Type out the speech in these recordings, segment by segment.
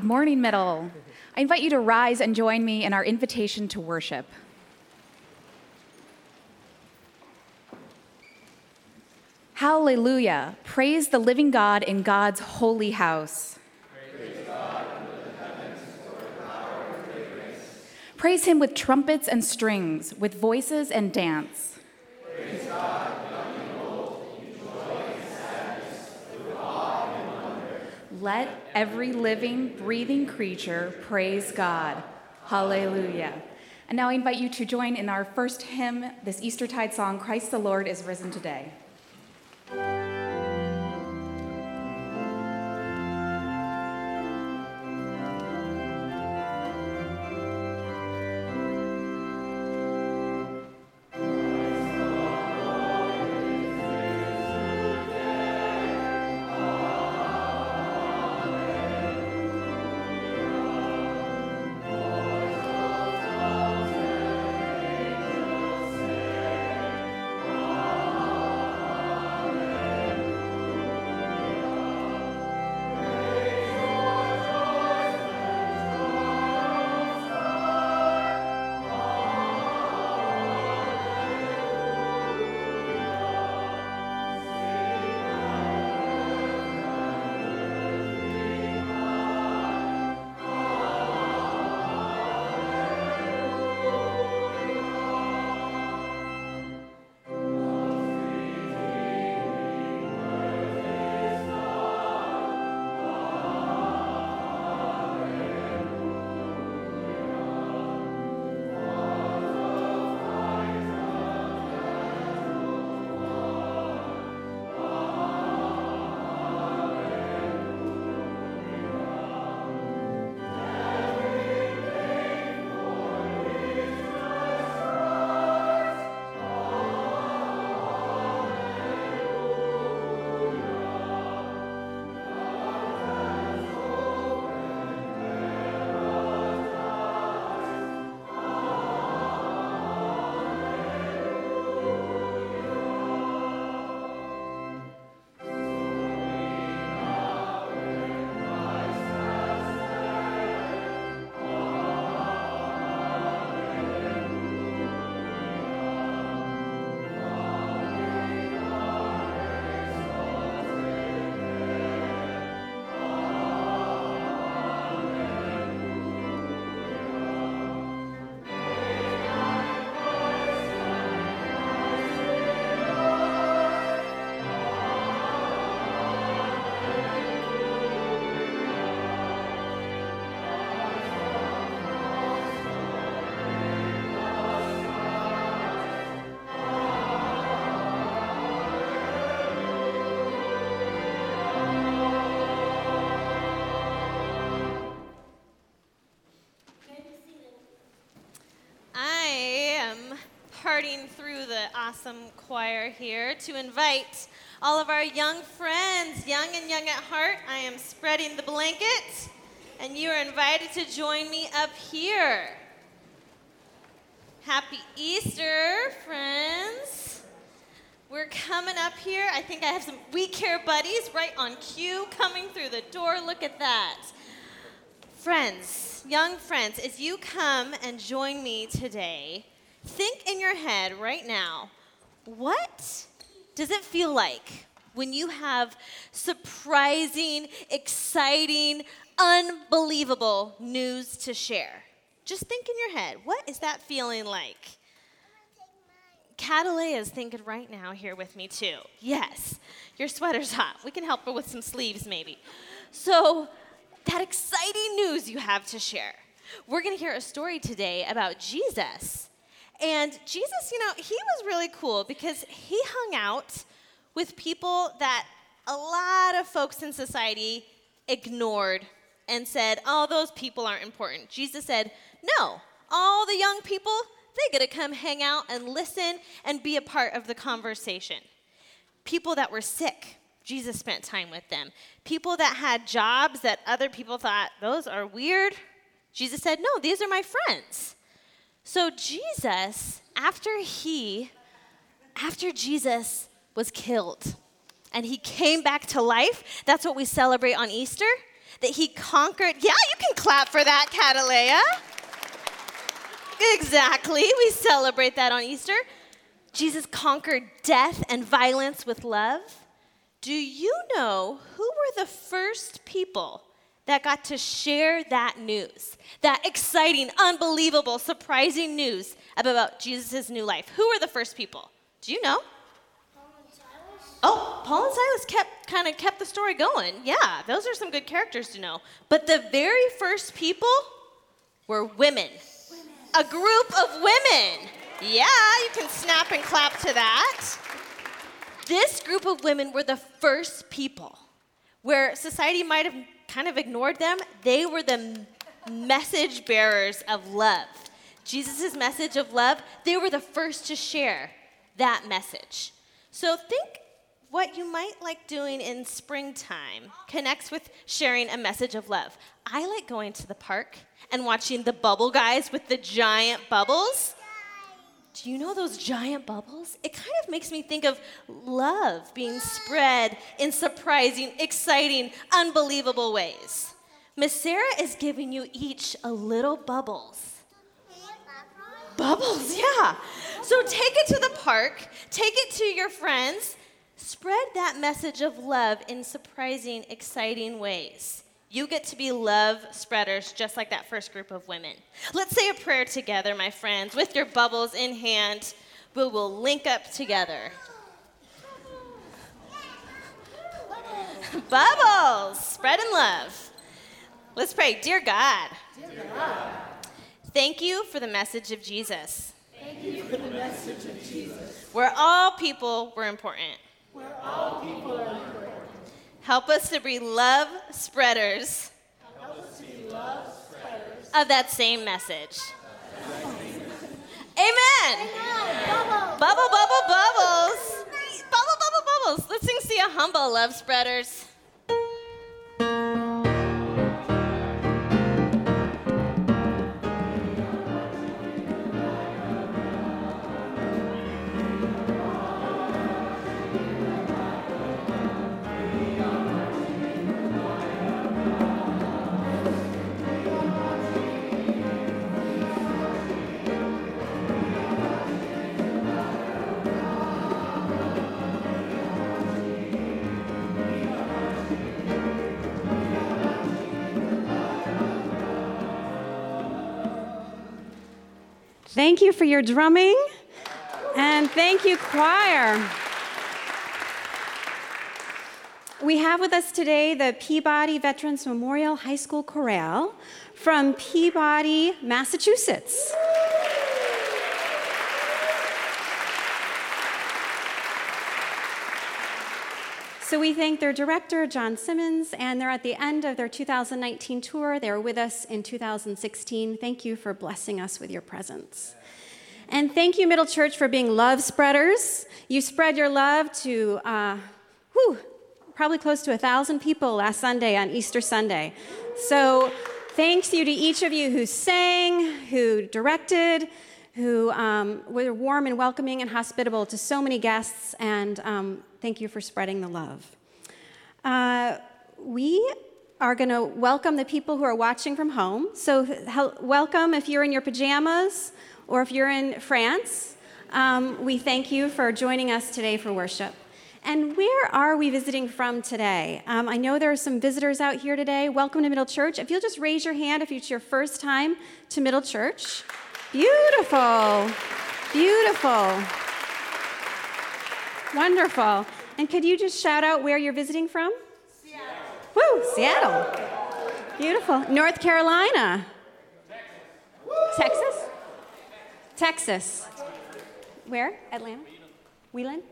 Good morning, Middle. I invite you to rise and join me in our invitation to worship. Hallelujah. Praise the living God in God's holy house. Praise him with trumpets and strings, with voices and dance. Praise God, Let every living, breathing creature praise God. Hallelujah. And now I invite you to join in our first hymn, this Eastertide song, Christ the Lord is risen today. Awesome choir here to invite all of our young friends, young and young at heart. I am spreading the blanket, and you are invited to join me up here. Happy Easter, friends. We're coming up here. I think I have some We Care buddies right on cue coming through the door. Look at that. Friends, young friends, as you come and join me today, Think in your head right now what does it feel like when you have surprising, exciting, unbelievable news to share? Just think in your head what is that feeling like? Catalea is thinking right now here with me too. Yes, your sweater's hot. We can help her with some sleeves maybe. So, that exciting news you have to share. We're going to hear a story today about Jesus and Jesus, you know, he was really cool because he hung out with people that a lot of folks in society ignored and said, oh, those people aren't important. Jesus said, no, all the young people, they get to come hang out and listen and be a part of the conversation. People that were sick, Jesus spent time with them. People that had jobs that other people thought, those are weird, Jesus said, no, these are my friends. So Jesus, after he, after Jesus was killed and he came back to life, that's what we celebrate on Easter. that he conquered. Yeah, you can clap for that, Catalea. Exactly. We celebrate that on Easter. Jesus conquered death and violence with love. Do you know who were the first people that got to share that news? That exciting, unbelievable, surprising news about Jesus' new life. Who were the first people? Do you know? Paul and Silas. Oh, Paul and Silas kept kind of kept the story going. Yeah, those are some good characters to know. But the very first people were women. women. A group of women. Yeah, you can snap and clap to that. This group of women were the first people where society might have kind of ignored them. They were the message bearers of love. Jesus' message of love, they were the first to share that message. So think what you might like doing in springtime connects with sharing a message of love. I like going to the park and watching the bubble guys with the giant bubbles. Do you know those giant bubbles? It kind of makes me think of love being spread in surprising, exciting, unbelievable ways. Miss Sarah is giving you each a little bubbles. Bubbles, yeah. So take it to the park, take it to your friends, spread that message of love in surprising, exciting ways. You get to be love spreaders just like that first group of women. Let's say a prayer together, my friends, with your bubbles in hand. We will link up together. bubbles, spreading love. Let's pray. Dear God, Dear God, thank you for the message of Jesus. Thank you for the message of Jesus. Where all people were important. Where all people are important. Help us to be love spreaders, be love spreaders of that same message. Amen. Bubble. Bubble, bubble, bubbles. Bubble, bubble, bubbles. Let's sing See a Humble Love Spreaders. Thank you for your drumming. And thank you, choir. We have with us today the Peabody Veterans Memorial High School Chorale from Peabody, Massachusetts. So we thank their director, John Simmons, and they're at the end of their 2019 tour. They were with us in 2016. Thank you for blessing us with your presence. And thank you, Middle Church, for being love spreaders. You spread your love to, uh, whew, probably close to a thousand people last Sunday on Easter Sunday. So thanks you to each of you who sang, who directed, who um, were warm and welcoming and hospitable to so many guests, and um, thank you for spreading the love. Uh, we are going to welcome the people who are watching from home. So, welcome if you're in your pajamas or if you're in France. Um, we thank you for joining us today for worship. And where are we visiting from today? Um, I know there are some visitors out here today. Welcome to Middle Church. If you'll just raise your hand if it's your first time to Middle Church. Beautiful. Beautiful. Wonderful. And could you just shout out where you're visiting from? Seattle. Woo, Seattle. Beautiful. North Carolina. Texas? Texas. Texas. Where? Atlanta? Wheeling?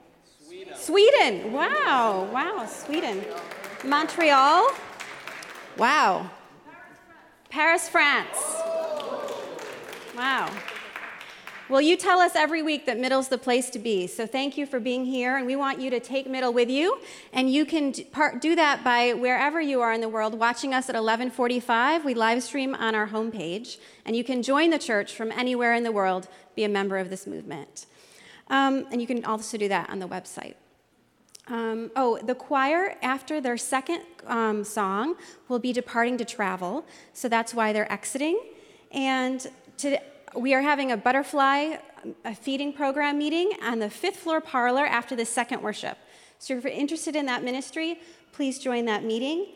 Sweden. Sweden. Wow. Wow. Sweden. Montreal. Wow. Paris, France. Wow. Well, you tell us every week that Middle's the place to be. So thank you for being here, and we want you to take Middle with you. And you can do that by wherever you are in the world, watching us at 11:45. We live stream on our homepage, and you can join the church from anywhere in the world, be a member of this movement. Um, and you can also do that on the website. Um, oh, the choir, after their second um, song, will be departing to travel. So that's why they're exiting. And to, we are having a butterfly a feeding program meeting on the fifth floor parlor after the second worship. So if you're interested in that ministry, please join that meeting.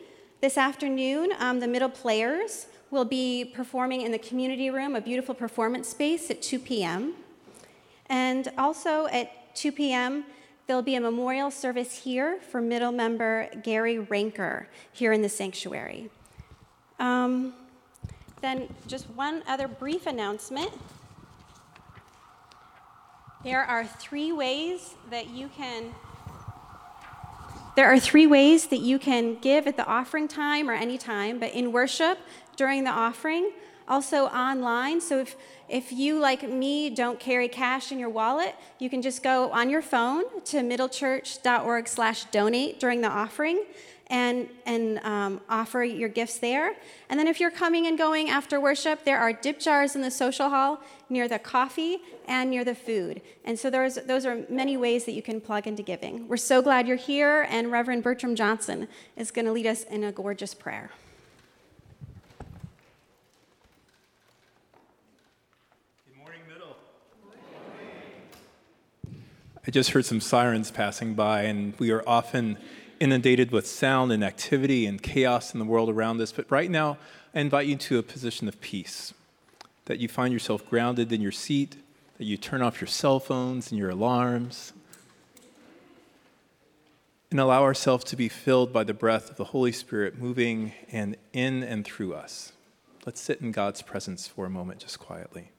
This afternoon, um, the middle players will be performing in the community room, a beautiful performance space at 2 p.m. And also at 2 p.m., there'll be a memorial service here for middle member Gary Ranker here in the sanctuary. Um, then, just one other brief announcement. There are three ways that you can there are three ways that you can give at the offering time or any time, but in worship during the offering, also online. So if, if you, like me, don't carry cash in your wallet, you can just go on your phone to middlechurch.org slash donate during the offering and, and um, offer your gifts there. And then if you're coming and going after worship, there are dip jars in the social hall near the coffee and near the food. And so there's, those are many ways that you can plug into giving. We're so glad you're here, and Reverend Bertram Johnson is going to lead us in a gorgeous prayer. Good morning, Middle. I just heard some sirens passing by, and we are often inundated with sound and activity and chaos in the world around us. But right now, I invite you to a position of peace, that you find yourself grounded in your seat, that you turn off your cell phones and your alarms, and allow ourselves to be filled by the breath of the Holy Spirit moving and in and through us. Let's sit in God's presence for a moment, just quietly.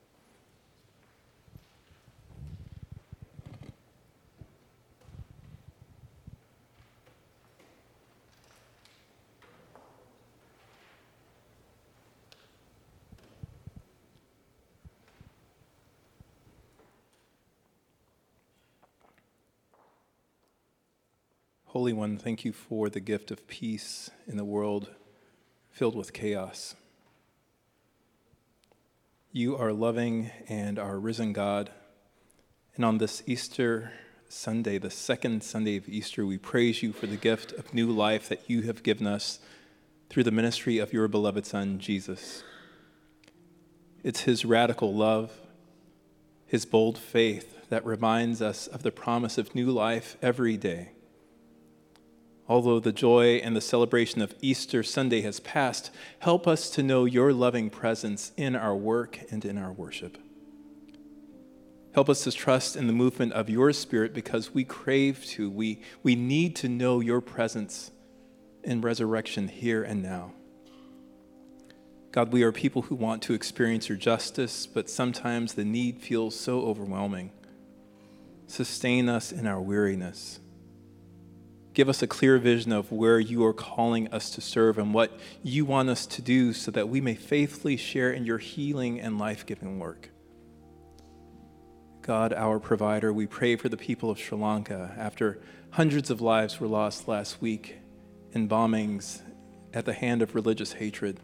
Holy One, thank you for the gift of peace in a world filled with chaos. You are loving and our risen God. And on this Easter Sunday, the second Sunday of Easter, we praise you for the gift of new life that you have given us through the ministry of your beloved Son, Jesus. It's his radical love, his bold faith that reminds us of the promise of new life every day. Although the joy and the celebration of Easter Sunday has passed, help us to know your loving presence in our work and in our worship. Help us to trust in the movement of your Spirit because we crave to, we, we need to know your presence in resurrection here and now. God, we are people who want to experience your justice, but sometimes the need feels so overwhelming. Sustain us in our weariness. Give us a clear vision of where you are calling us to serve and what you want us to do so that we may faithfully share in your healing and life giving work. God, our provider, we pray for the people of Sri Lanka after hundreds of lives were lost last week in bombings at the hand of religious hatred.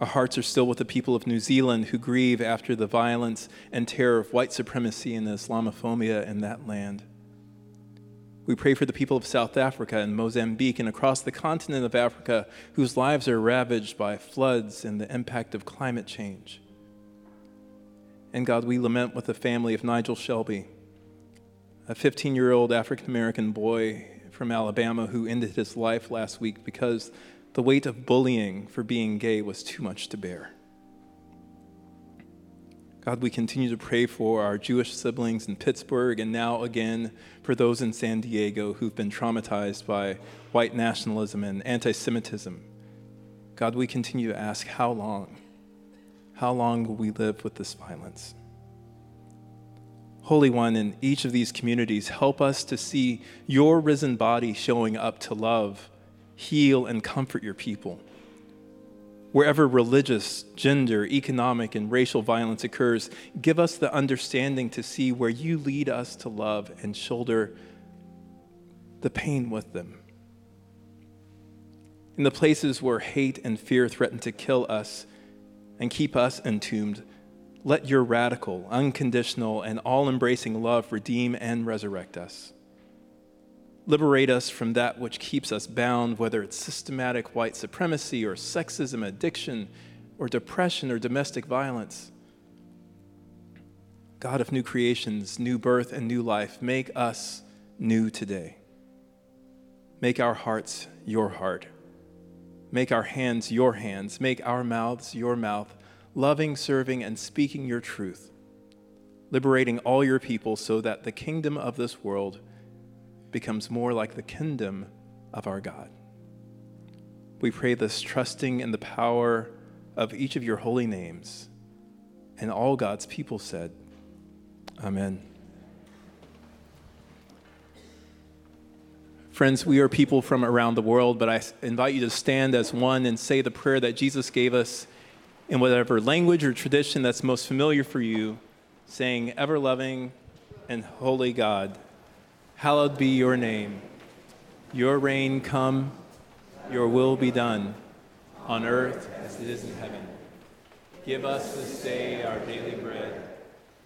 Our hearts are still with the people of New Zealand who grieve after the violence and terror of white supremacy and Islamophobia in that land. We pray for the people of South Africa and Mozambique and across the continent of Africa whose lives are ravaged by floods and the impact of climate change. And God, we lament with the family of Nigel Shelby, a 15 year old African American boy from Alabama who ended his life last week because the weight of bullying for being gay was too much to bear. God, we continue to pray for our Jewish siblings in Pittsburgh and now again for those in San Diego who've been traumatized by white nationalism and anti Semitism. God, we continue to ask, how long? How long will we live with this violence? Holy One, in each of these communities, help us to see your risen body showing up to love, heal, and comfort your people. Wherever religious, gender, economic, and racial violence occurs, give us the understanding to see where you lead us to love and shoulder the pain with them. In the places where hate and fear threaten to kill us and keep us entombed, let your radical, unconditional, and all embracing love redeem and resurrect us. Liberate us from that which keeps us bound, whether it's systematic white supremacy or sexism, addiction, or depression or domestic violence. God of new creations, new birth, and new life, make us new today. Make our hearts your heart. Make our hands your hands. Make our mouths your mouth, loving, serving, and speaking your truth, liberating all your people so that the kingdom of this world becomes more like the kingdom of our God. We pray this trusting in the power of each of your holy names. And all God's people said, Amen. Friends, we are people from around the world, but I invite you to stand as one and say the prayer that Jesus gave us in whatever language or tradition that's most familiar for you, saying, Ever loving and holy God, hallowed be your name. Your reign come, your will be done, on earth as it is in heaven. Give us this day our daily bread,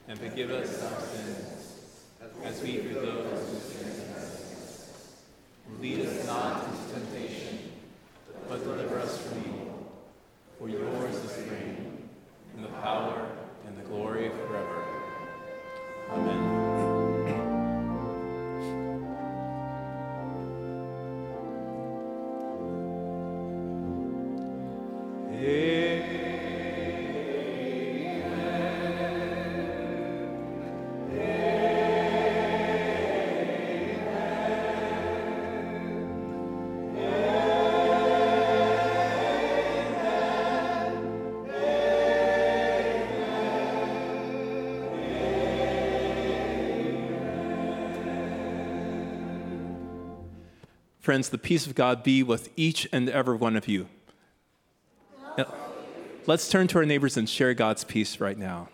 and forgive us our sins, as we forgive those who sin against us. Lead us not into temptation, but deliver us from evil. For yours is the reign, and the power, and the glory forever. Amen. Friends, the peace of God be with each and every one of you. Let's turn to our neighbors and share God's peace right now.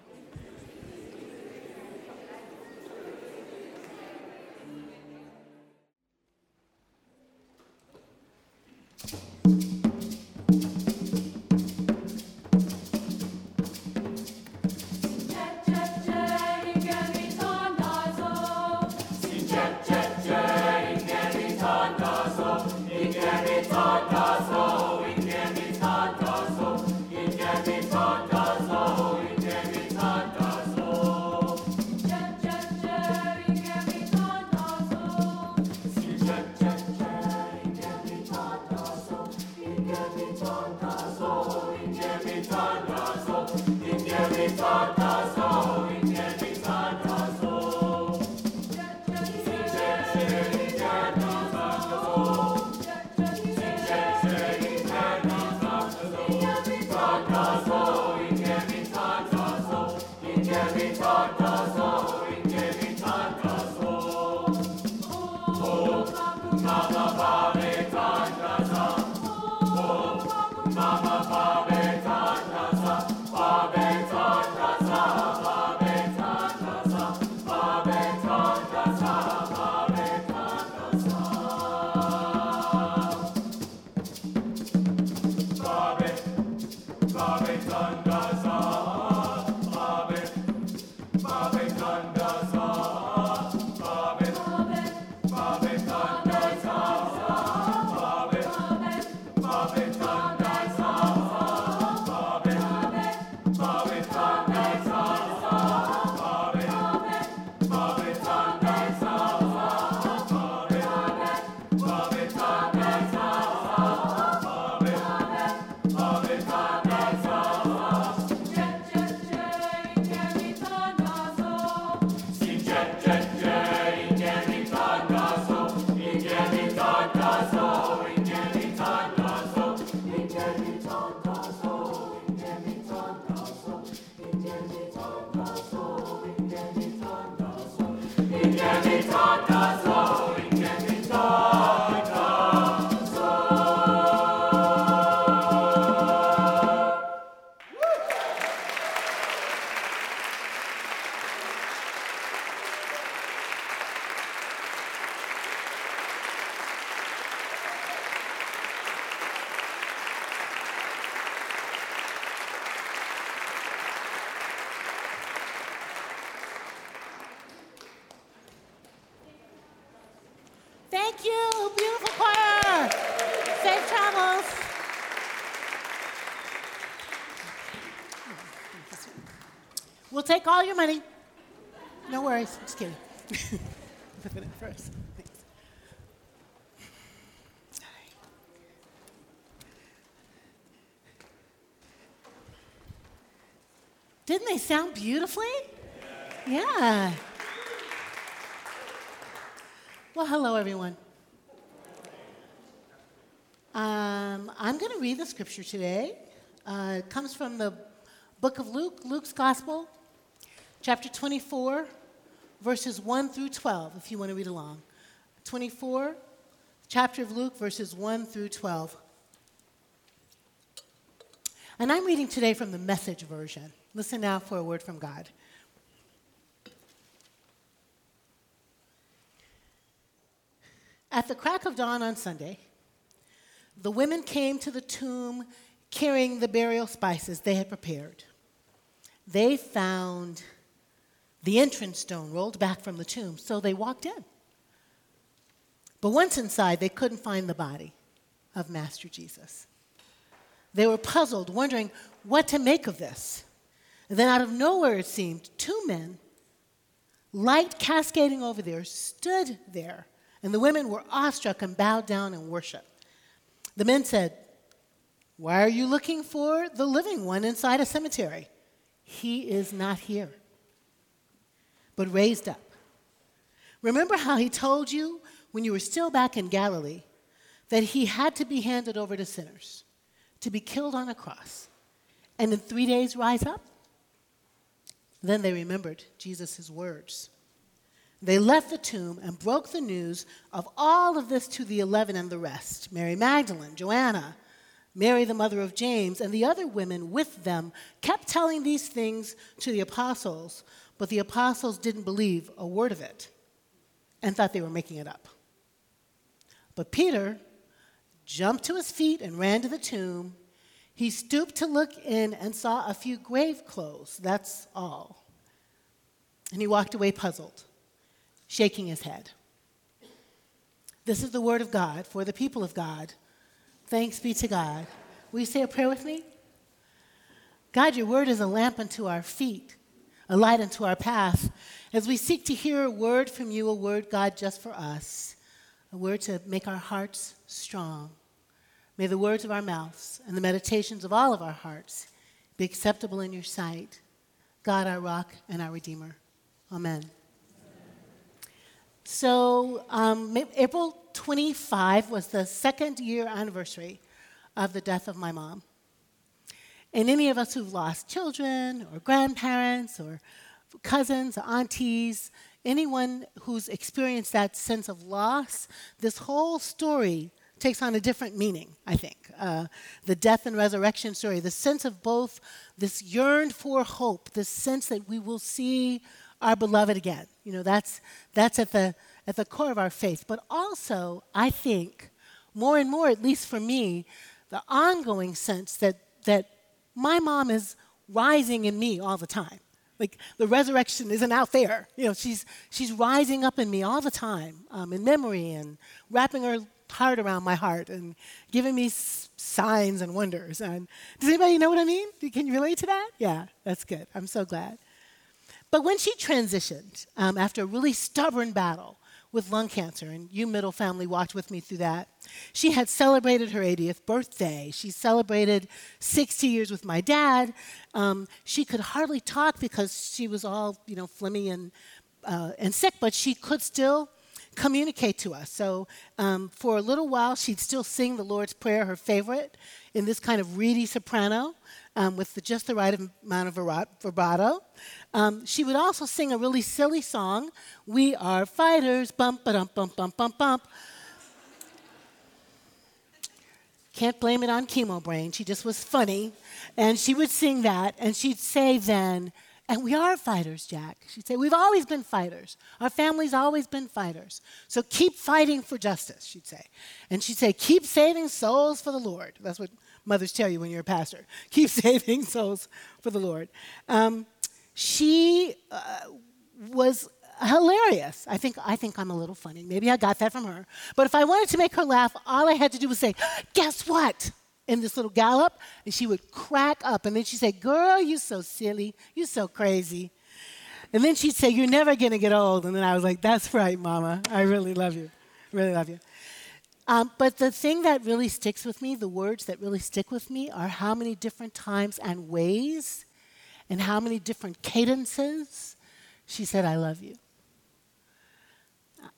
We'll take all your money. No worries. Just kidding. Put first. Didn't they sound beautifully? Yeah. Well, hello, everyone. Um, I'm going to read the scripture today. Uh, it comes from the book of Luke, Luke's Gospel, chapter 24, verses 1 through 12, if you want to read along. 24, chapter of Luke, verses 1 through 12. And I'm reading today from the message version. Listen now for a word from God. At the crack of dawn on Sunday, the women came to the tomb carrying the burial spices they had prepared. They found the entrance stone rolled back from the tomb, so they walked in. But once inside, they couldn't find the body of Master Jesus. They were puzzled, wondering what to make of this. And then, out of nowhere, it seemed, two men, light cascading over there, stood there. And the women were awestruck and bowed down in worship. The men said, Why are you looking for the living one inside a cemetery? He is not here, but raised up. Remember how he told you when you were still back in Galilee that he had to be handed over to sinners, to be killed on a cross, and in three days rise up? Then they remembered Jesus' words. They left the tomb and broke the news of all of this to the eleven and the rest Mary Magdalene, Joanna, Mary, the mother of James, and the other women with them kept telling these things to the apostles, but the apostles didn't believe a word of it and thought they were making it up. But Peter jumped to his feet and ran to the tomb. He stooped to look in and saw a few grave clothes. That's all. And he walked away puzzled shaking his head. This is the word of God for the people of God. Thanks be to God. Will you say a prayer with me? God, your word is a lamp unto our feet, a light unto our path. As we seek to hear a word from you, a word, God, just for us, a word to make our hearts strong. May the words of our mouths and the meditations of all of our hearts be acceptable in your sight. God, our rock and our redeemer. Amen. So, um, April 25 was the second year anniversary of the death of my mom. And any of us who've lost children or grandparents or cousins aunties, anyone who's experienced that sense of loss, this whole story takes on a different meaning, I think. Uh, the death and resurrection story, the sense of both this yearned for hope, this sense that we will see our beloved again. You know, that's, that's at, the, at the core of our faith. But also, I think, more and more, at least for me, the ongoing sense that, that my mom is rising in me all the time. Like the resurrection isn't out there. You know, she's, she's rising up in me all the time um, in memory and wrapping her heart around my heart and giving me s- signs and wonders. And does anybody know what I mean? Can you relate to that? Yeah, that's good. I'm so glad. But when she transitioned um, after a really stubborn battle with lung cancer, and you middle family walked with me through that, she had celebrated her 80th birthday. She celebrated 60 years with my dad. Um, she could hardly talk because she was all, you know, phlegmy and, uh, and sick, but she could still communicate to us. So um, for a little while, she'd still sing the Lord's Prayer, her favorite, in this kind of reedy soprano um, with the, just the right amount of vibrato. Um, she would also sing a really silly song, We Are Fighters, bump, ba dum, bump, bump, bump, bump. Can't blame it on chemo brain. She just was funny. And she would sing that, and she'd say then, and we are fighters, Jack. She'd say, We've always been fighters. Our family's always been fighters. So keep fighting for justice, she'd say. And she'd say, Keep saving souls for the Lord. That's what mothers tell you when you're a pastor. Keep saving souls for the Lord. Um, she uh, was hilarious. I think, I think I'm a little funny. Maybe I got that from her. But if I wanted to make her laugh, all I had to do was say, Guess what? In this little gallop, and she would crack up. And then she'd say, Girl, you're so silly. you're so crazy. And then she'd say, You're never going to get old. And then I was like, That's right, Mama. I really love you. Really love you. Um, but the thing that really sticks with me, the words that really stick with me, are how many different times and ways and how many different cadences she said, I love you.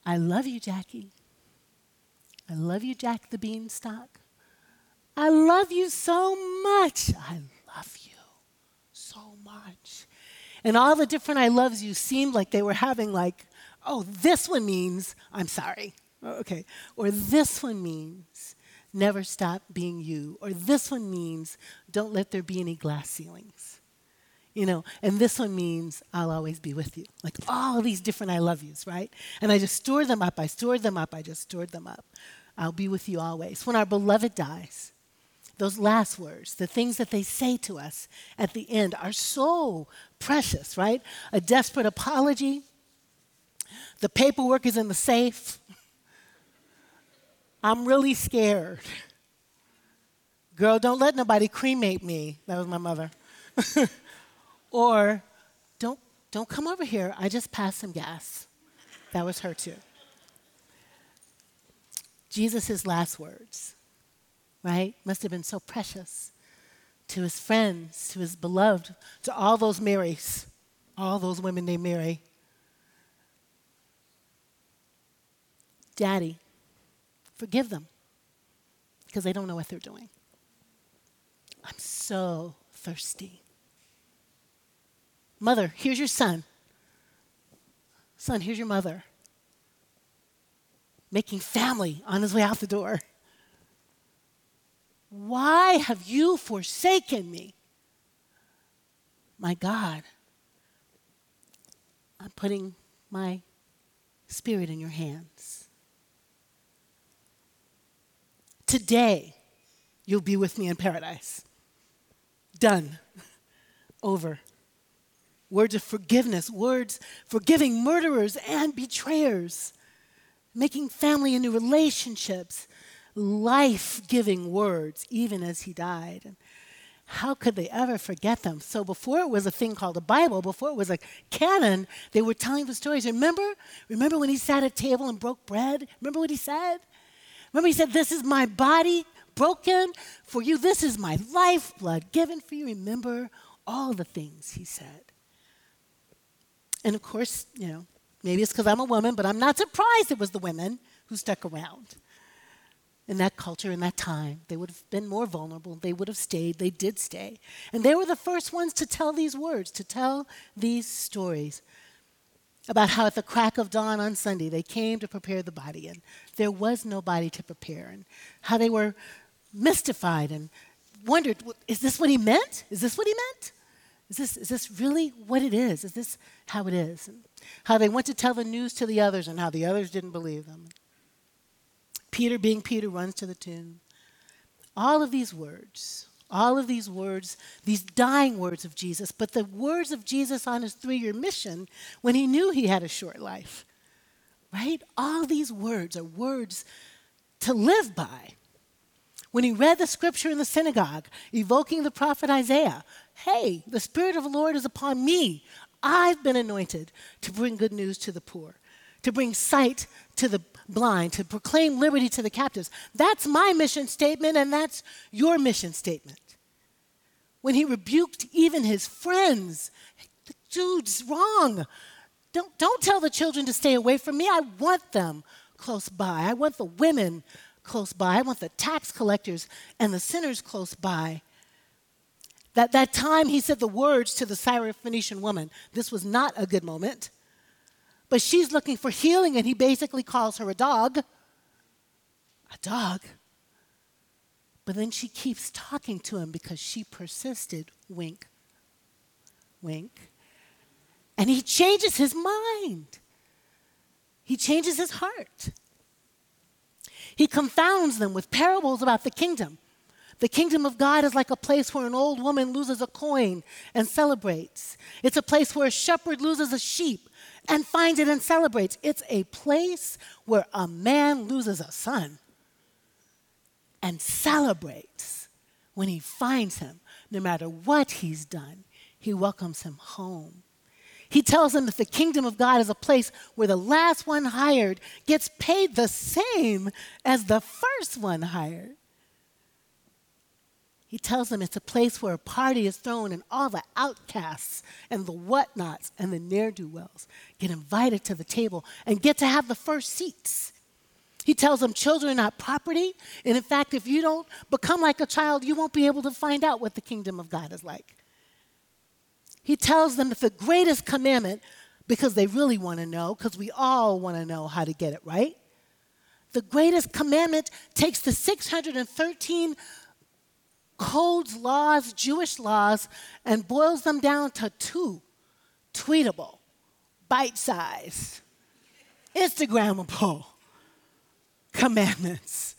I love you, Jackie. I love you, Jack the Beanstalk. I love you so much. I love you so much. And all the different I loves you seemed like they were having, like, oh, this one means I'm sorry. Oh, okay. Or this one means never stop being you. Or this one means don't let there be any glass ceilings. You know, and this one means I'll always be with you. Like all these different I love yous, right? And I just stored them up. I stored them up. I just stored them up. I'll be with you always. When our beloved dies, those last words, the things that they say to us at the end are so precious, right? A desperate apology. The paperwork is in the safe. I'm really scared. Girl, don't let nobody cremate me. That was my mother. or don't don't come over here. I just passed some gas. That was her too. Jesus' last words, right? Must have been so precious to his friends, to his beloved, to all those Marys, all those women named Mary. Daddy, Forgive them because they don't know what they're doing. I'm so thirsty. Mother, here's your son. Son, here's your mother. Making family on his way out the door. Why have you forsaken me? My God, I'm putting my spirit in your hands. Today, you'll be with me in paradise. Done. Over. Words of forgiveness, words forgiving murderers and betrayers, making family into relationships, life giving words, even as he died. And how could they ever forget them? So, before it was a thing called a Bible, before it was a canon, they were telling the stories. Remember? Remember when he sat at table and broke bread? Remember what he said? Remember, he said, This is my body broken for you. This is my lifeblood given for you. Remember all the things he said. And of course, you know, maybe it's because I'm a woman, but I'm not surprised it was the women who stuck around. In that culture, in that time, they would have been more vulnerable. They would have stayed. They did stay. And they were the first ones to tell these words, to tell these stories about how at the crack of dawn on Sunday they came to prepare the body and there was no body to prepare, and how they were mystified and wondered is this what he meant? Is this what he meant? Is this, is this really what it is? Is this how it is? And how they went to tell the news to the others and how the others didn't believe them. Peter, being Peter, runs to the tomb. All of these words all of these words, these dying words of Jesus, but the words of Jesus on his three year mission when he knew he had a short life. Right? All these words are words to live by. When he read the scripture in the synagogue, evoking the prophet Isaiah, hey, the Spirit of the Lord is upon me. I've been anointed to bring good news to the poor, to bring sight to the blind, to proclaim liberty to the captives. That's my mission statement, and that's your mission statement when he rebuked even his friends. The dude's wrong. Don't, don't tell the children to stay away from me. I want them close by. I want the women close by. I want the tax collectors and the sinners close by. That, that time he said the words to the Syrophoenician woman. This was not a good moment. But she's looking for healing, and he basically calls her a dog. A dog? But then she keeps talking to him because she persisted. Wink, wink. And he changes his mind, he changes his heart. He confounds them with parables about the kingdom. The kingdom of God is like a place where an old woman loses a coin and celebrates. It's a place where a shepherd loses a sheep and finds it and celebrates. It's a place where a man loses a son and celebrates. when he finds him, no matter what he's done, he welcomes him home. He tells them that the kingdom of God is a place where the last one hired gets paid the same as the first one hired. He tells them it's a place where a party is thrown and all the outcasts and the whatnots and the ne'er do wells get invited to the table and get to have the first seats. He tells them children are not property. And in fact, if you don't become like a child, you won't be able to find out what the kingdom of God is like. He tells them that the greatest commandment, because they really want to know, because we all want to know how to get it right, the greatest commandment takes the 613 codes, laws, Jewish laws, and boils them down to two tweetable, bite sized, Instagrammable commandments.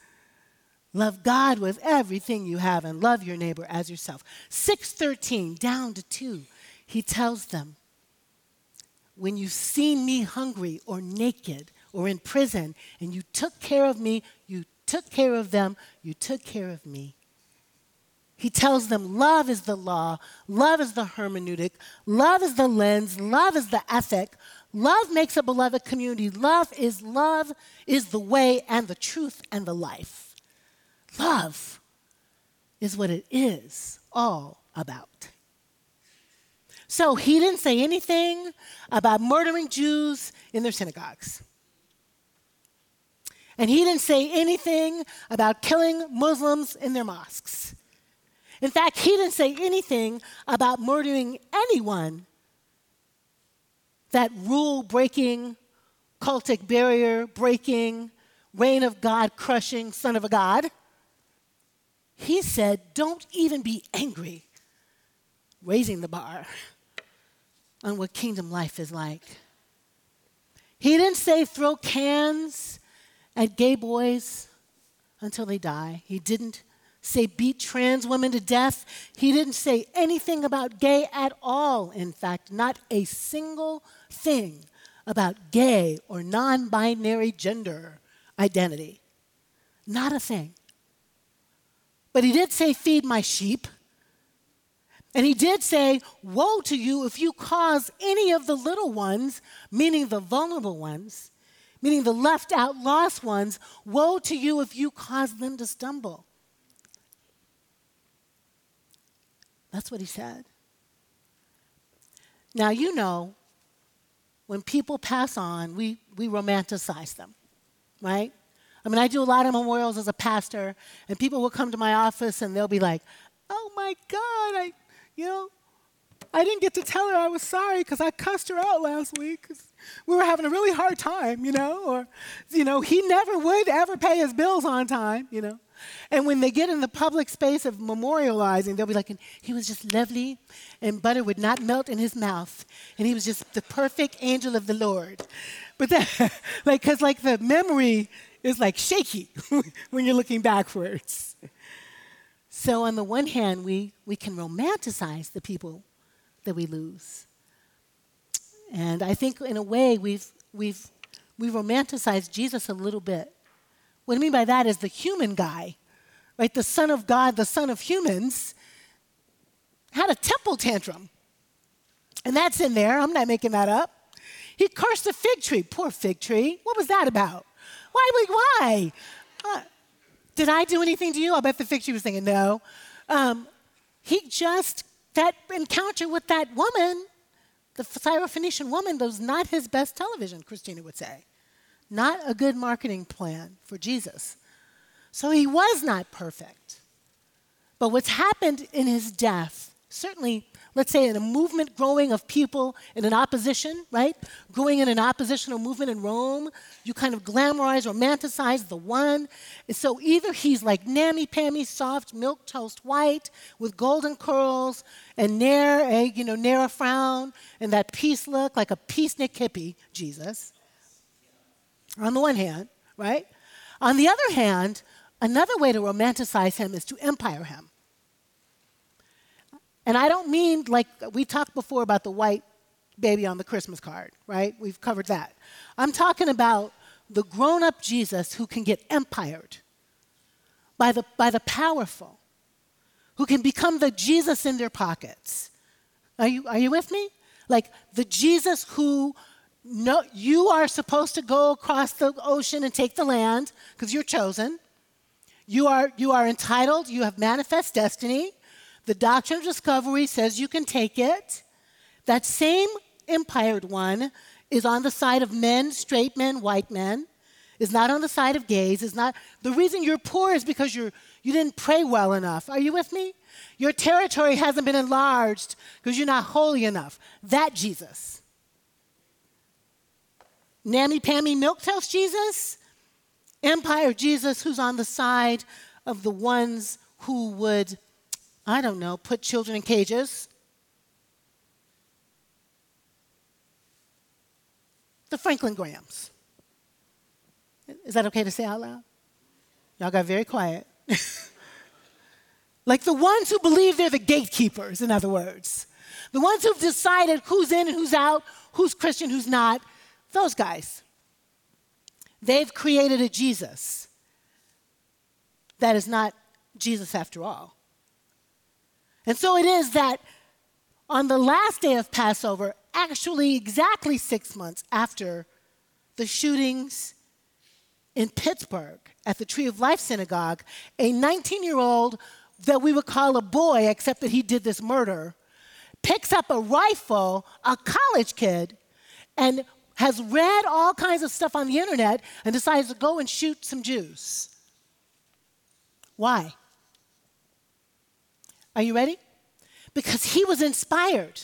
Love God with everything you have and love your neighbor as yourself. 613 down to 2. He tells them, When you see me hungry or naked or in prison and you took care of me, you took care of them, you took care of me. He tells them love is the law, love is the hermeneutic, love is the lens, love is the ethic. Love makes a beloved community. Love is love is the way and the truth and the life. Love is what it is all about. So he didn't say anything about murdering Jews in their synagogues. And he didn't say anything about killing Muslims in their mosques. In fact, he didn't say anything about murdering anyone that rule breaking, cultic barrier breaking, reign of God crushing son of a God. He said, Don't even be angry, raising the bar on what kingdom life is like. He didn't say throw cans at gay boys until they die. He didn't say beat trans women to death. He didn't say anything about gay at all, in fact, not a single thing about gay or non binary gender identity. Not a thing. But he did say, Feed my sheep. And he did say, Woe to you if you cause any of the little ones, meaning the vulnerable ones, meaning the left out, lost ones, woe to you if you cause them to stumble. That's what he said. Now, you know, when people pass on, we, we romanticize them, right? I mean, I do a lot of memorials as a pastor, and people will come to my office and they'll be like, oh my God, I, you know, I didn't get to tell her I was sorry because I cussed her out last week we were having a really hard time, you know, or, you know, he never would ever pay his bills on time, you know. And when they get in the public space of memorializing, they'll be like, he was just lovely, and butter would not melt in his mouth, and he was just the perfect angel of the Lord. But that, like, because like the memory is like shaky when you're looking backwards. So on the one hand, we, we can romanticize the people that we lose. And I think in a way we've, we've, we romanticized Jesus a little bit what I mean by that is the human guy, right? The Son of God, the Son of humans, had a temple tantrum. And that's in there. I'm not making that up. He cursed a fig tree. Poor fig tree. What was that about? Why? Why? Uh, did I do anything to you? I bet the fig tree was thinking, no. Um, he just, that encounter with that woman, the Syrophoenician woman, was not his best television, Christina would say. Not a good marketing plan for Jesus. So he was not perfect. But what's happened in his death, certainly, let's say, in a movement growing of people in an opposition, right? Growing in an oppositional movement in Rome, you kind of glamorize, romanticize the one. And so either he's like nammy pammy, soft, milk toast white with golden curls and ne'er a, you know, ne'er a frown and that peace look like a peacenik hippie, Jesus on the one hand, right? On the other hand, another way to romanticize him is to empire him. And I don't mean like we talked before about the white baby on the Christmas card, right? We've covered that. I'm talking about the grown up Jesus who can get empired by the, by the powerful, who can become the Jesus in their pockets. Are you, are you with me? Like the Jesus who no, you are supposed to go across the ocean and take the land because you're chosen. You are, you are entitled, you have manifest destiny. The doctrine of discovery says you can take it. That same empired one is on the side of men, straight men, white men, is not on the side of gays, is not the reason you're poor is because you're you didn't pray well enough. Are you with me? Your territory hasn't been enlarged because you're not holy enough. That Jesus. Nammy Pammy Milktoast Jesus, Empire Jesus, who's on the side of the ones who would, I don't know, put children in cages. The Franklin Grahams. Is that okay to say out loud? Y'all got very quiet. like the ones who believe they're the gatekeepers, in other words. The ones who've decided who's in and who's out, who's Christian, who's not, those guys. They've created a Jesus that is not Jesus after all. And so it is that on the last day of Passover, actually exactly six months after the shootings in Pittsburgh at the Tree of Life Synagogue, a 19 year old that we would call a boy, except that he did this murder, picks up a rifle, a college kid, and has read all kinds of stuff on the internet and decides to go and shoot some Jews. Why? Are you ready? Because he was inspired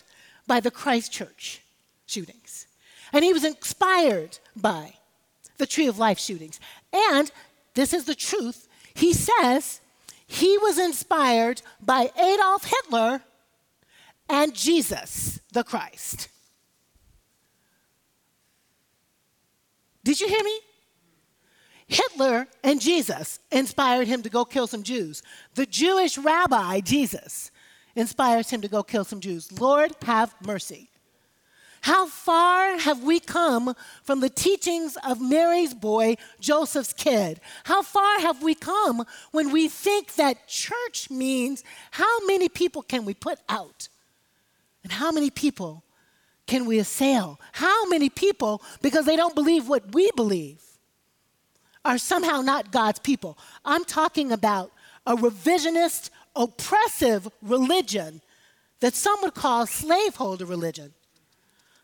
by the Christchurch shootings. And he was inspired by the Tree of Life shootings. And this is the truth. He says he was inspired by Adolf Hitler and Jesus, the Christ. Did you hear me? Hitler and Jesus inspired him to go kill some Jews. The Jewish rabbi, Jesus, inspires him to go kill some Jews. Lord, have mercy. How far have we come from the teachings of Mary's boy, Joseph's kid? How far have we come when we think that church means how many people can we put out? And how many people can we assail? How many people, because they don't believe what we believe, are somehow not God's people? I'm talking about a revisionist, oppressive religion that some would call slaveholder religion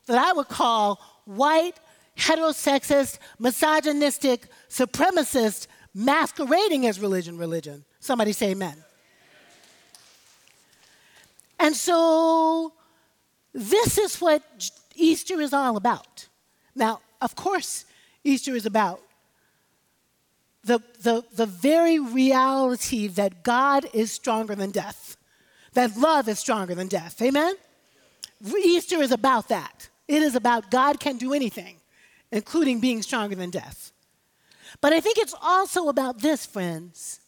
that I would call white, heterosexist, misogynistic, supremacist, masquerading as religion, religion. Somebody say amen. And so, this is what Easter is all about. Now, of course, Easter is about the, the, the very reality that God is stronger than death, that love is stronger than death. Amen? Easter is about that. It is about God can do anything, including being stronger than death. But I think it's also about this, friends.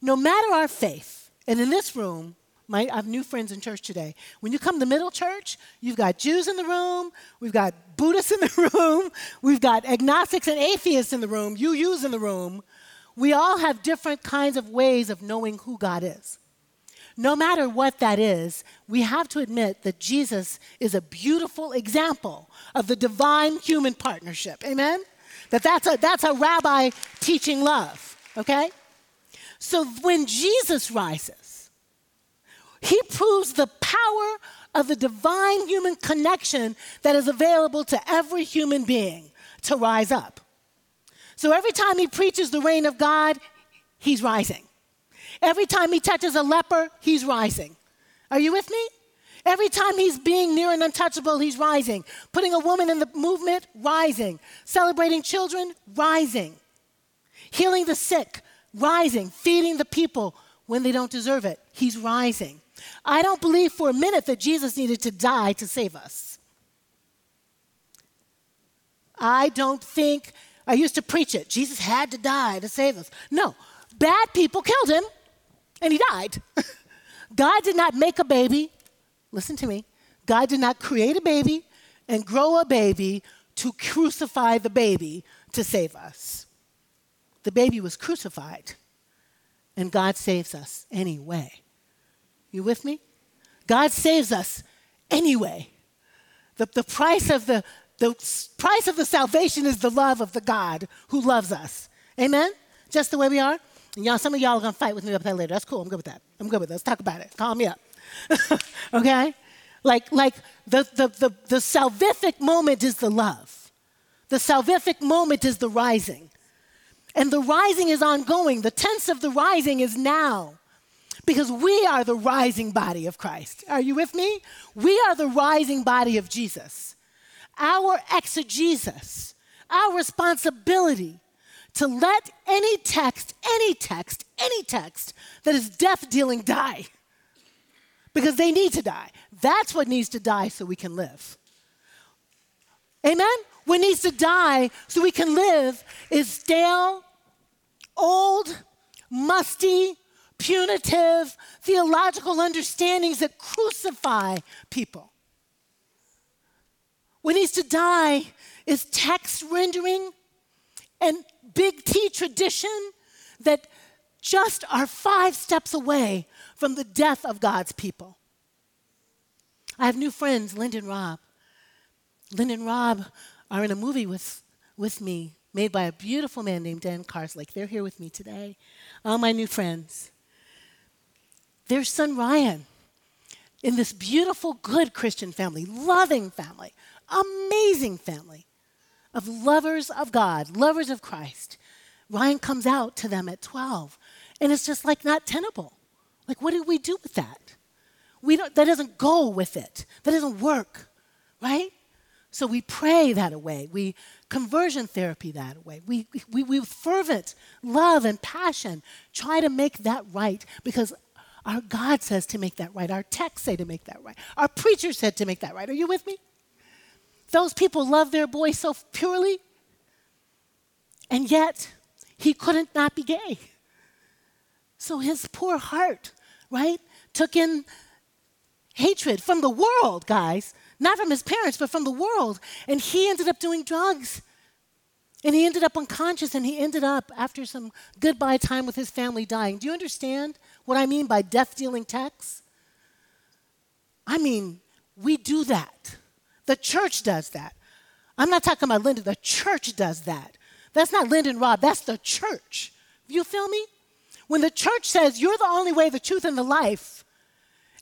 No matter our faith, and in this room, my, I have new friends in church today. When you come to middle church, you've got Jews in the room, we've got Buddhists in the room, we've got agnostics and atheists in the room, you use in the room. We all have different kinds of ways of knowing who God is. No matter what that is, we have to admit that Jesus is a beautiful example of the divine human partnership. Amen? That that's a, that's a rabbi teaching love, okay? So when Jesus rises, he proves the power of the divine human connection that is available to every human being to rise up. So every time he preaches the reign of God, he's rising. Every time he touches a leper, he's rising. Are you with me? Every time he's being near and untouchable, he's rising. Putting a woman in the movement, rising. Celebrating children, rising. Healing the sick, rising. Feeding the people when they don't deserve it, he's rising. I don't believe for a minute that Jesus needed to die to save us. I don't think, I used to preach it, Jesus had to die to save us. No, bad people killed him and he died. God did not make a baby, listen to me. God did not create a baby and grow a baby to crucify the baby to save us. The baby was crucified, and God saves us anyway. You with me? God saves us anyway. The, the, price of the, the price of the salvation is the love of the God who loves us. Amen? Just the way we are. And y'all, some of y'all are gonna fight with me about that later. That's cool. I'm good with that. I'm good with that. Let's talk about it. Calm me up. okay? Like, like the, the, the, the salvific moment is the love. The salvific moment is the rising. And the rising is ongoing. The tense of the rising is now. Because we are the rising body of Christ. Are you with me? We are the rising body of Jesus. Our exegesis, our responsibility to let any text, any text, any text that is death dealing die. Because they need to die. That's what needs to die so we can live. Amen? What needs to die so we can live is stale, old, musty, punitive theological understandings that crucify people. What needs to die is text rendering and big T tradition that just are five steps away from the death of God's people. I have new friends, Linda and Rob. Linda and Rob are in a movie with, with me made by a beautiful man named Dan Karslake. They're here with me today. All my new friends. Their son Ryan in this beautiful, good Christian family, loving family, amazing family of lovers of God, lovers of Christ. Ryan comes out to them at 12, and it's just like not tenable. Like, what do we do with that? We don't, that doesn't go with it. That doesn't work, right? So we pray that away. We conversion therapy that away. We, we, we fervent love and passion try to make that right because our God says to make that right. Our texts say to make that right. Our preacher said to make that right. Are you with me? Those people love their boy so purely, and yet he couldn't not be gay. So his poor heart, right, took in hatred from the world, guys. Not from his parents, but from the world. And he ended up doing drugs. And he ended up unconscious, and he ended up, after some goodbye time with his family, dying. Do you understand what I mean by death dealing texts? I mean, we do that. The church does that. I'm not talking about Linda, the church does that. That's not Linda and Rob, that's the church. You feel me? When the church says, You're the only way, the truth, and the life,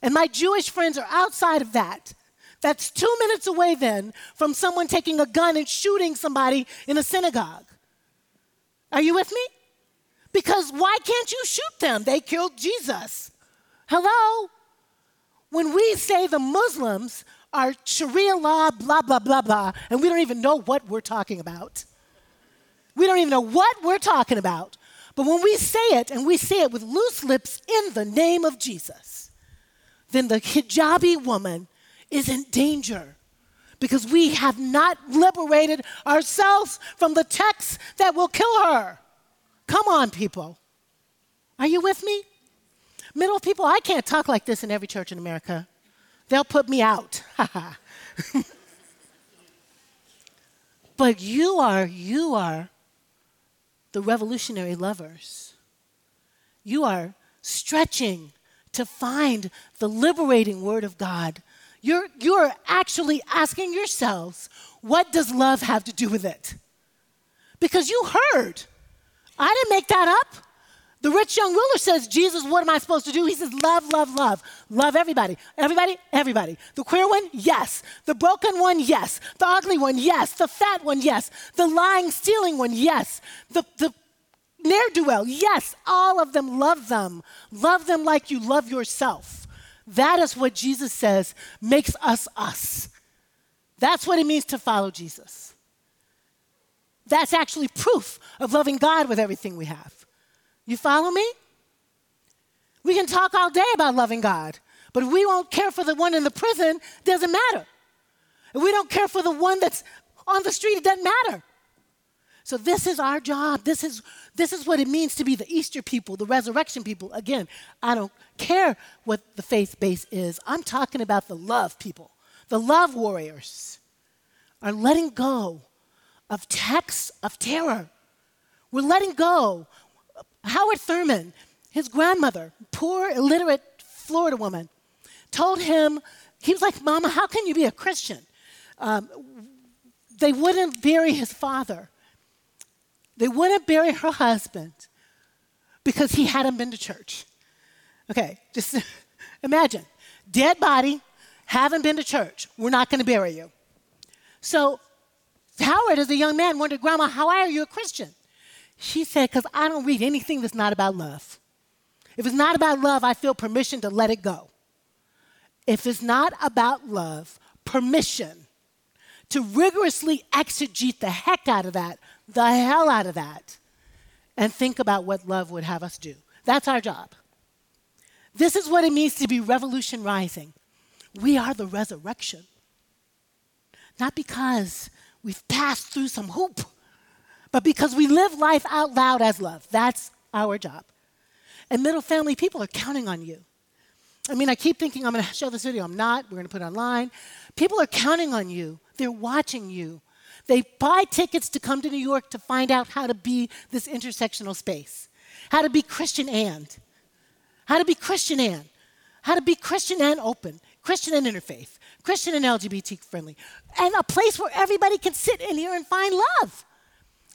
and my Jewish friends are outside of that, that's two minutes away then from someone taking a gun and shooting somebody in a synagogue. Are you with me? Because why can't you shoot them? They killed Jesus. Hello? When we say the Muslims are Sharia law, blah, blah, blah, blah, and we don't even know what we're talking about. We don't even know what we're talking about. But when we say it, and we say it with loose lips in the name of Jesus, then the hijabi woman is in danger because we have not liberated ourselves from the texts that will kill her. Come on, people. Are you with me? Middle people, I can't talk like this in every church in America. They'll put me out. but you are, you are the revolutionary lovers. You are stretching to find the liberating word of God you're, you're actually asking yourselves, what does love have to do with it? Because you heard. I didn't make that up. The rich young ruler says, Jesus, what am I supposed to do? He says, love, love, love. Love everybody. Everybody, everybody. The queer one, yes. The broken one, yes. The ugly one, yes. The fat one, yes. The lying, stealing one, yes. The, the ne'er do well, yes. All of them, love them. Love them like you love yourself. That is what Jesus says makes us us. That's what it means to follow Jesus. That's actually proof of loving God with everything we have. You follow me? We can talk all day about loving God, but if we won't care for the one in the prison, doesn't matter. If we don't care for the one that's on the street, it doesn't matter. So this is our job. This is this is what it means to be the Easter people, the resurrection people. Again, I don't care what the faith base is. I'm talking about the love people. The love warriors are letting go of texts of terror. We're letting go. Howard Thurman, his grandmother, poor, illiterate Florida woman, told him, he was like, Mama, how can you be a Christian? Um, they wouldn't bury his father. They wouldn't bury her husband because he hadn't been to church. Okay, just imagine dead body, haven't been to church. We're not going to bury you. So Howard, as a young man, wondered, Grandma, how are you a Christian? She said, Because I don't read anything that's not about love. If it's not about love, I feel permission to let it go. If it's not about love, permission to rigorously exegete the heck out of that, the hell out of that, and think about what love would have us do. That's our job. This is what it means to be revolution rising. We are the resurrection. Not because we've passed through some hoop, but because we live life out loud as love. That's our job. And middle family people are counting on you. I mean, I keep thinking I'm going to show this video. I'm not. We're going to put it online. People are counting on you. They're watching you. They buy tickets to come to New York to find out how to be this intersectional space, how to be Christian and, how to be Christian and, how to be Christian and open, Christian and interfaith, Christian and LGBT friendly, and a place where everybody can sit in here and find love.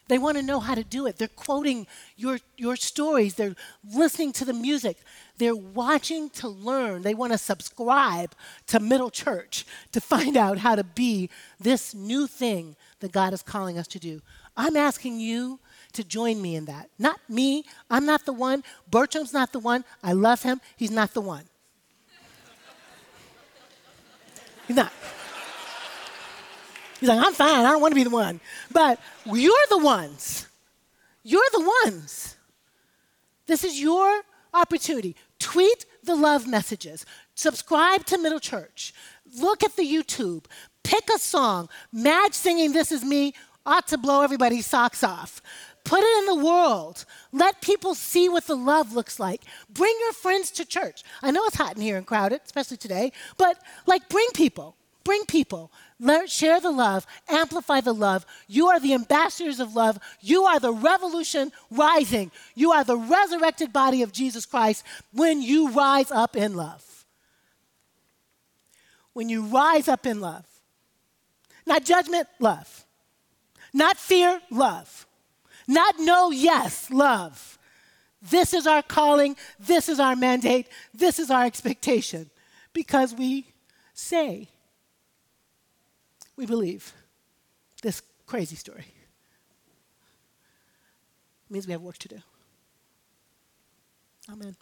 They want to know how to do it. They're quoting your, your stories. They're listening to the music. They're watching to learn. They want to subscribe to Middle Church to find out how to be this new thing that God is calling us to do. I'm asking you to join me in that. Not me. I'm not the one. Bertram's not the one. I love him. He's not the one. He's not. He's like, I'm fine. I don't want to be the one. But you're the ones. You're the ones. This is your opportunity. Tweet the love messages. Subscribe to Middle Church. Look at the YouTube. Pick a song. Madge singing This Is Me ought to blow everybody's socks off. Put it in the world. Let people see what the love looks like. Bring your friends to church. I know it's hot in here and crowded, especially today, but like bring people. Bring people. Share the love, amplify the love. You are the ambassadors of love. You are the revolution rising. You are the resurrected body of Jesus Christ when you rise up in love. When you rise up in love. Not judgment, love. Not fear, love. Not no, yes, love. This is our calling. This is our mandate. This is our expectation because we say we believe this crazy story. It means we have work to do. Amen.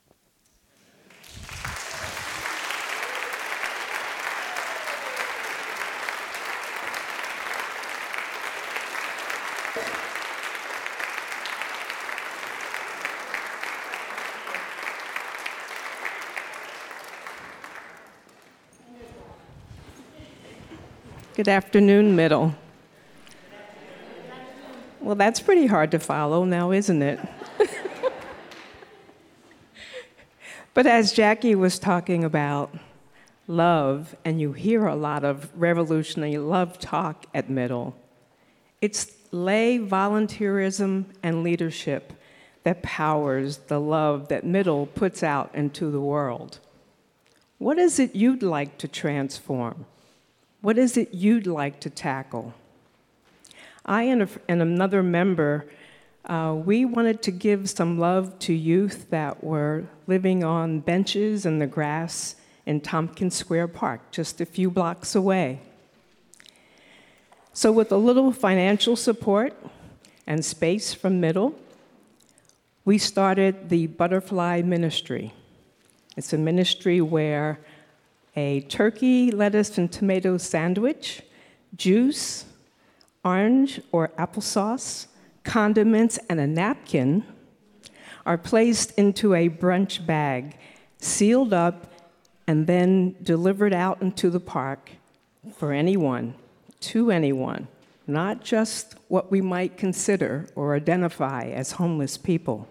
Good afternoon, middle. Well, that's pretty hard to follow now, isn't it? but as Jackie was talking about love, and you hear a lot of revolutionary love talk at middle, it's lay volunteerism and leadership that powers the love that middle puts out into the world. What is it you'd like to transform? What is it you'd like to tackle? I and, a, and another member, uh, we wanted to give some love to youth that were living on benches in the grass in Tompkins Square Park, just a few blocks away. So, with a little financial support and space from Middle, we started the Butterfly Ministry. It's a ministry where a turkey, lettuce, and tomato sandwich, juice, orange or applesauce, condiments, and a napkin are placed into a brunch bag, sealed up, and then delivered out into the park for anyone, to anyone, not just what we might consider or identify as homeless people.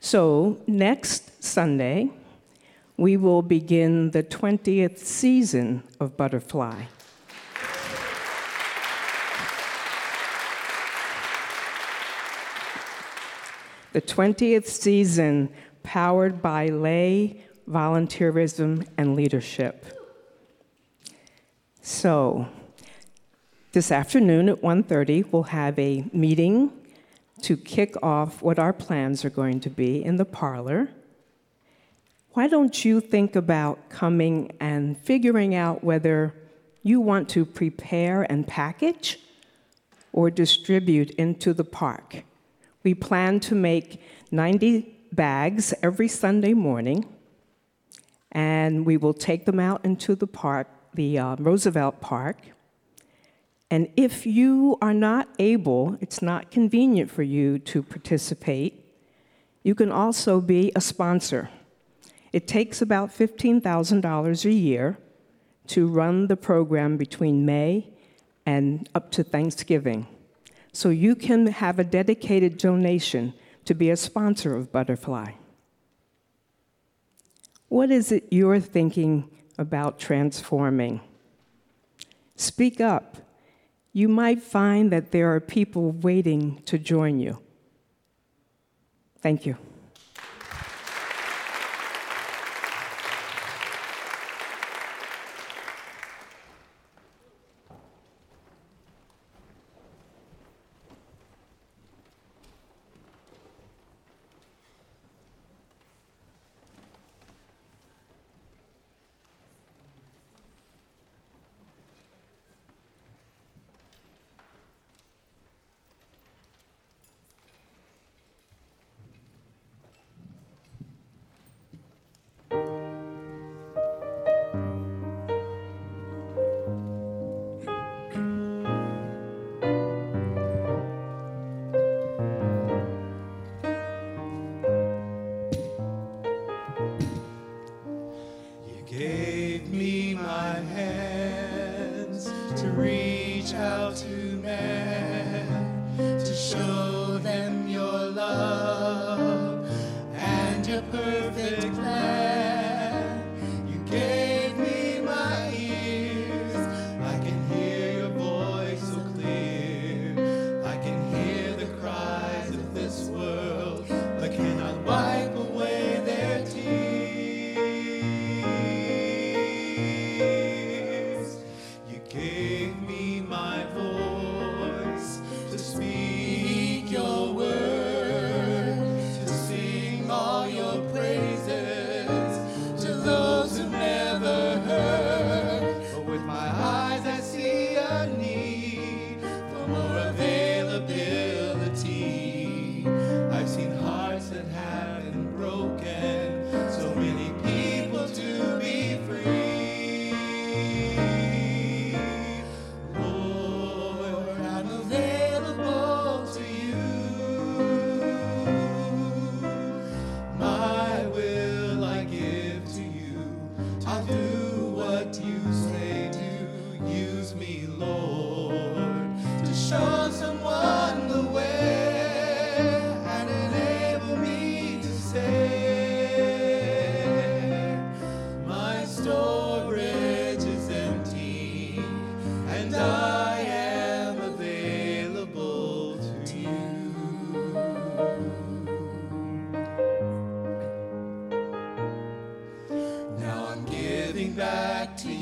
So, next Sunday, we will begin the 20th season of Butterfly. The 20th season powered by lay volunteerism and leadership. So, this afternoon at 1:30 we'll have a meeting to kick off what our plans are going to be in the parlor. Why don't you think about coming and figuring out whether you want to prepare and package or distribute into the park? We plan to make 90 bags every Sunday morning, and we will take them out into the park, the uh, Roosevelt Park. And if you are not able, it's not convenient for you to participate, you can also be a sponsor. It takes about $15,000 a year to run the program between May and up to Thanksgiving. So you can have a dedicated donation to be a sponsor of Butterfly. What is it you're thinking about transforming? Speak up. You might find that there are people waiting to join you. Thank you. Back to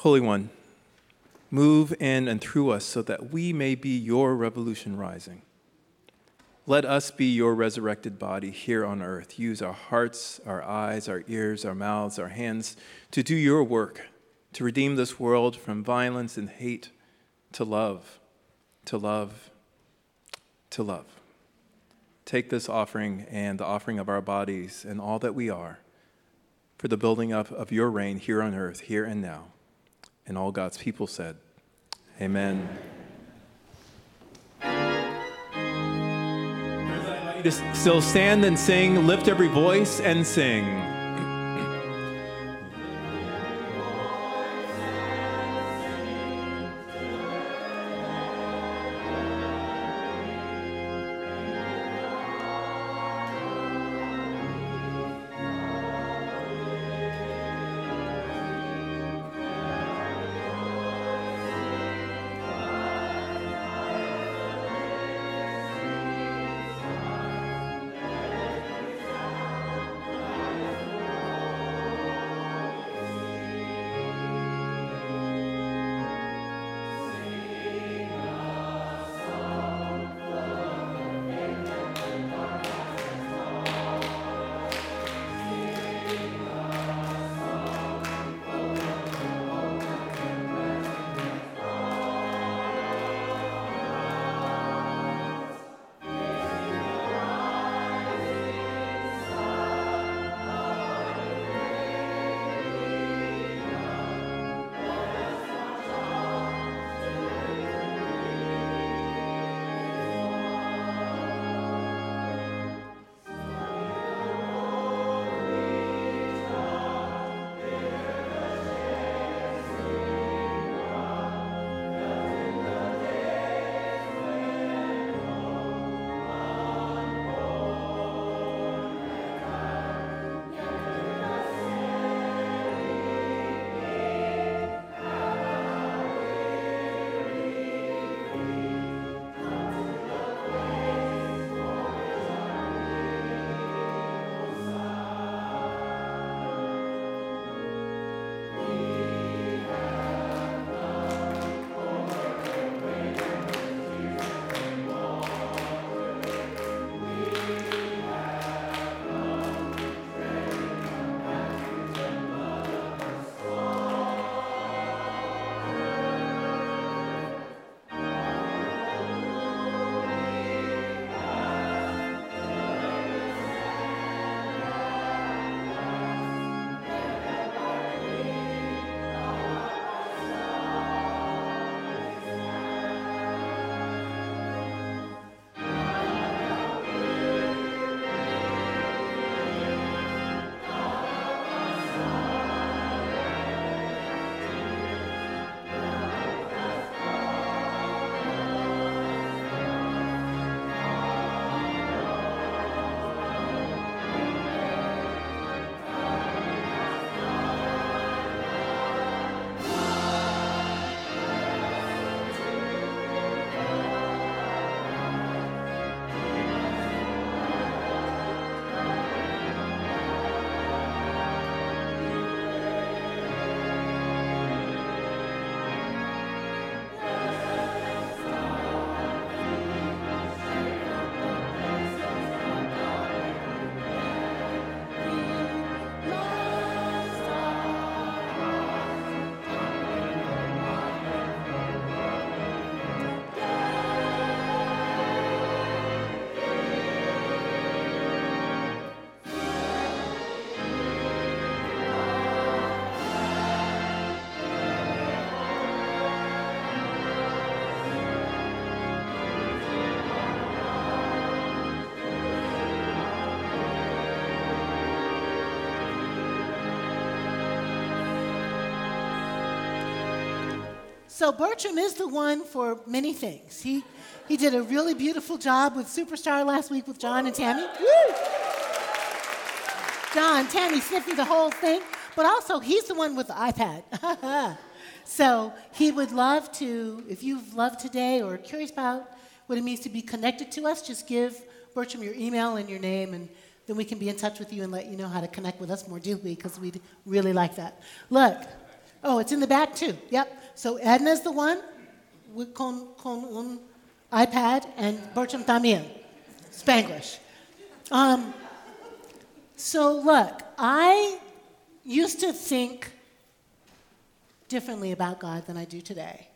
Holy One, move in and through us so that we may be your revolution rising. Let us be your resurrected body here on earth. Use our hearts, our eyes, our ears, our mouths, our hands to do your work, to redeem this world from violence and hate to love, to love, to love. Take this offering and the offering of our bodies and all that we are for the building up of your reign here on earth, here and now. And all God's people said, Amen. To still stand and sing, lift every voice and sing. So Bertram is the one for many things. He, he did a really beautiful job with Superstar last week with John and Tammy. Woo! John, Tammy sniffing the whole thing, but also he's the one with the iPad. so he would love to, if you've loved today or are curious about what it means to be connected to us, just give Bertram your email and your name, and then we can be in touch with you and let you know how to connect with us more deeply because we'd really like that. Look, oh, it's in the back too. Yep. So Edna's the one with con, con un iPad, and Bertram también, Spanglish. Um, so, look, I used to think differently about God than I do today.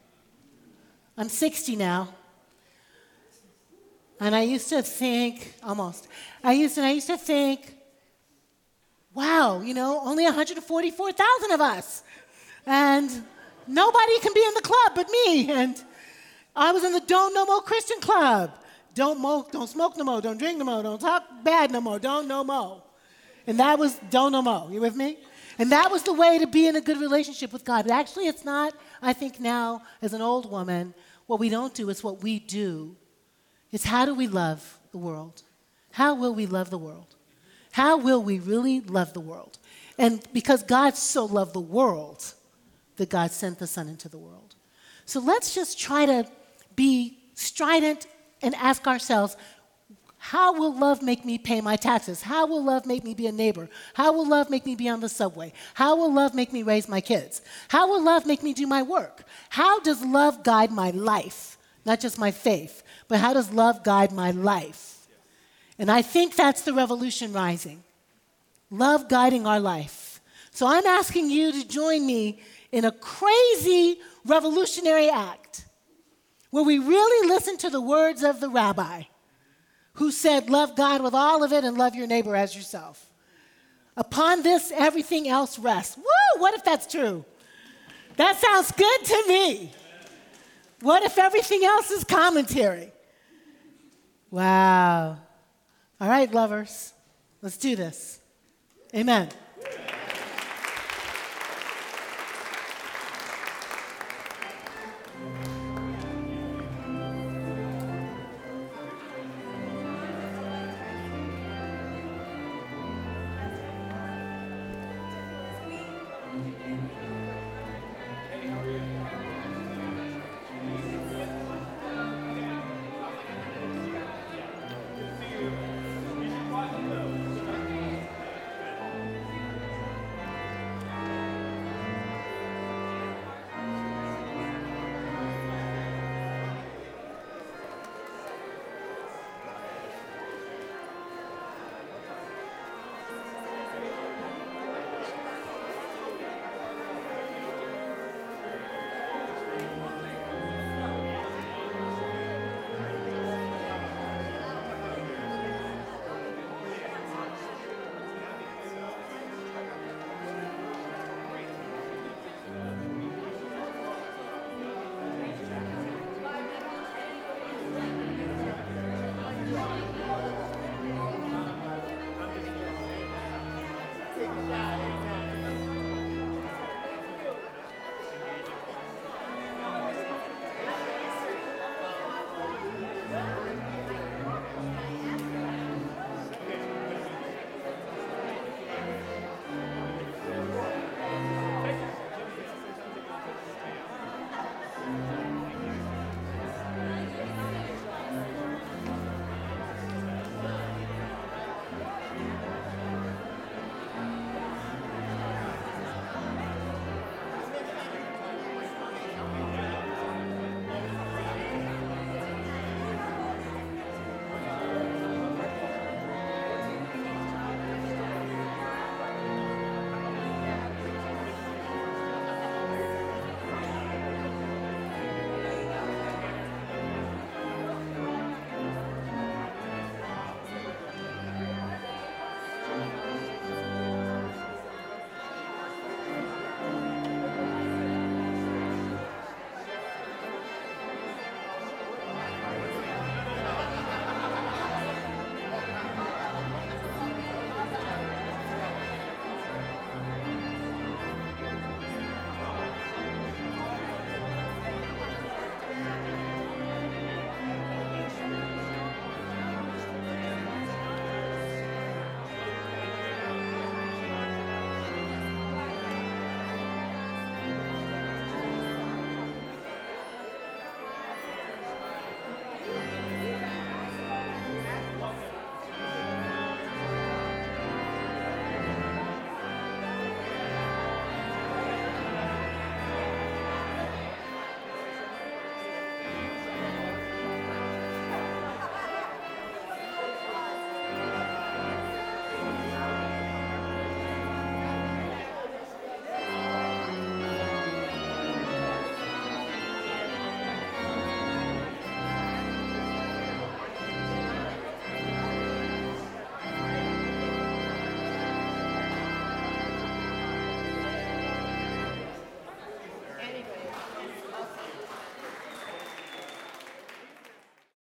I'm 60 now. And I used to think, almost, I used to, I used to think, wow, you know, only 144,000 of us. And nobody can be in the club but me. And I was in the Don't No More Christian Club. Don't, mo- don't smoke no more, don't drink no more, don't talk bad no more, don't no more. And that was don't no more. You with me? And that was the way to be in a good relationship with God. But actually, it's not, I think now, as an old woman, what we don't do is what we do. It's how do we love the world? How will we love the world? How will we really love the world? And because God so loved the world, that God sent the Son into the world. So let's just try to be strident and ask ourselves how will love make me pay my taxes? How will love make me be a neighbor? How will love make me be on the subway? How will love make me raise my kids? How will love make me do my work? How does love guide my life? Not just my faith, but how does love guide my life? And I think that's the revolution rising love guiding our life. So I'm asking you to join me in a crazy revolutionary act where we really listen to the words of the rabbi who said, Love God with all of it and love your neighbor as yourself. Upon this, everything else rests. Woo! What if that's true? That sounds good to me. What if everything else is commentary? Wow. All right, lovers, let's do this. Amen.